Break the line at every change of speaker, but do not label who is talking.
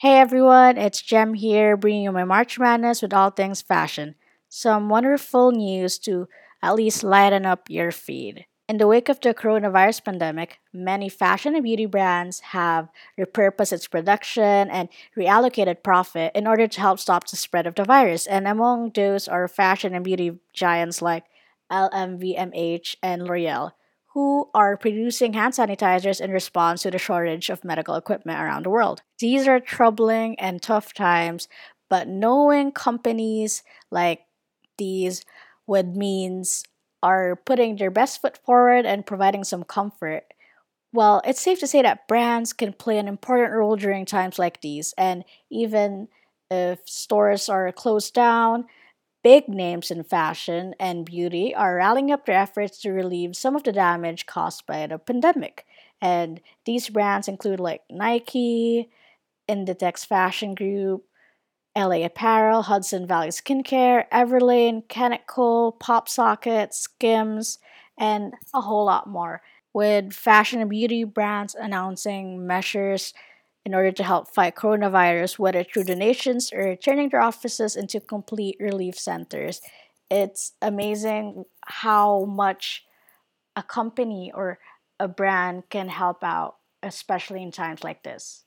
Hey everyone, it's Jem here, bringing you my March Madness with all things fashion. Some wonderful news to at least lighten up your feed. In the wake of the coronavirus pandemic, many fashion and beauty brands have repurposed its production and reallocated profit in order to help stop the spread of the virus. And among those are fashion and beauty giants like LVMH and L'Oreal, who are producing hand sanitizers in response to the shortage of medical equipment around the world. These are troubling and tough times, but knowing companies like these would means are putting their best foot forward and providing some comfort. Well, it's safe to say that brands can play an important role during times like these, and even if stores are closed down, Big names in fashion and beauty are rallying up their efforts to relieve some of the damage caused by the pandemic. And these brands include like Nike, Inditex Fashion Group, LA Apparel, Hudson Valley Skincare, Everlane, Kenneth Cole, PopSocket, Skims, and a whole lot more. With fashion and beauty brands announcing measures in order to help fight coronavirus, whether through donations or turning their offices into complete relief centers. It's amazing how much a company or a brand can help out, especially in times like this.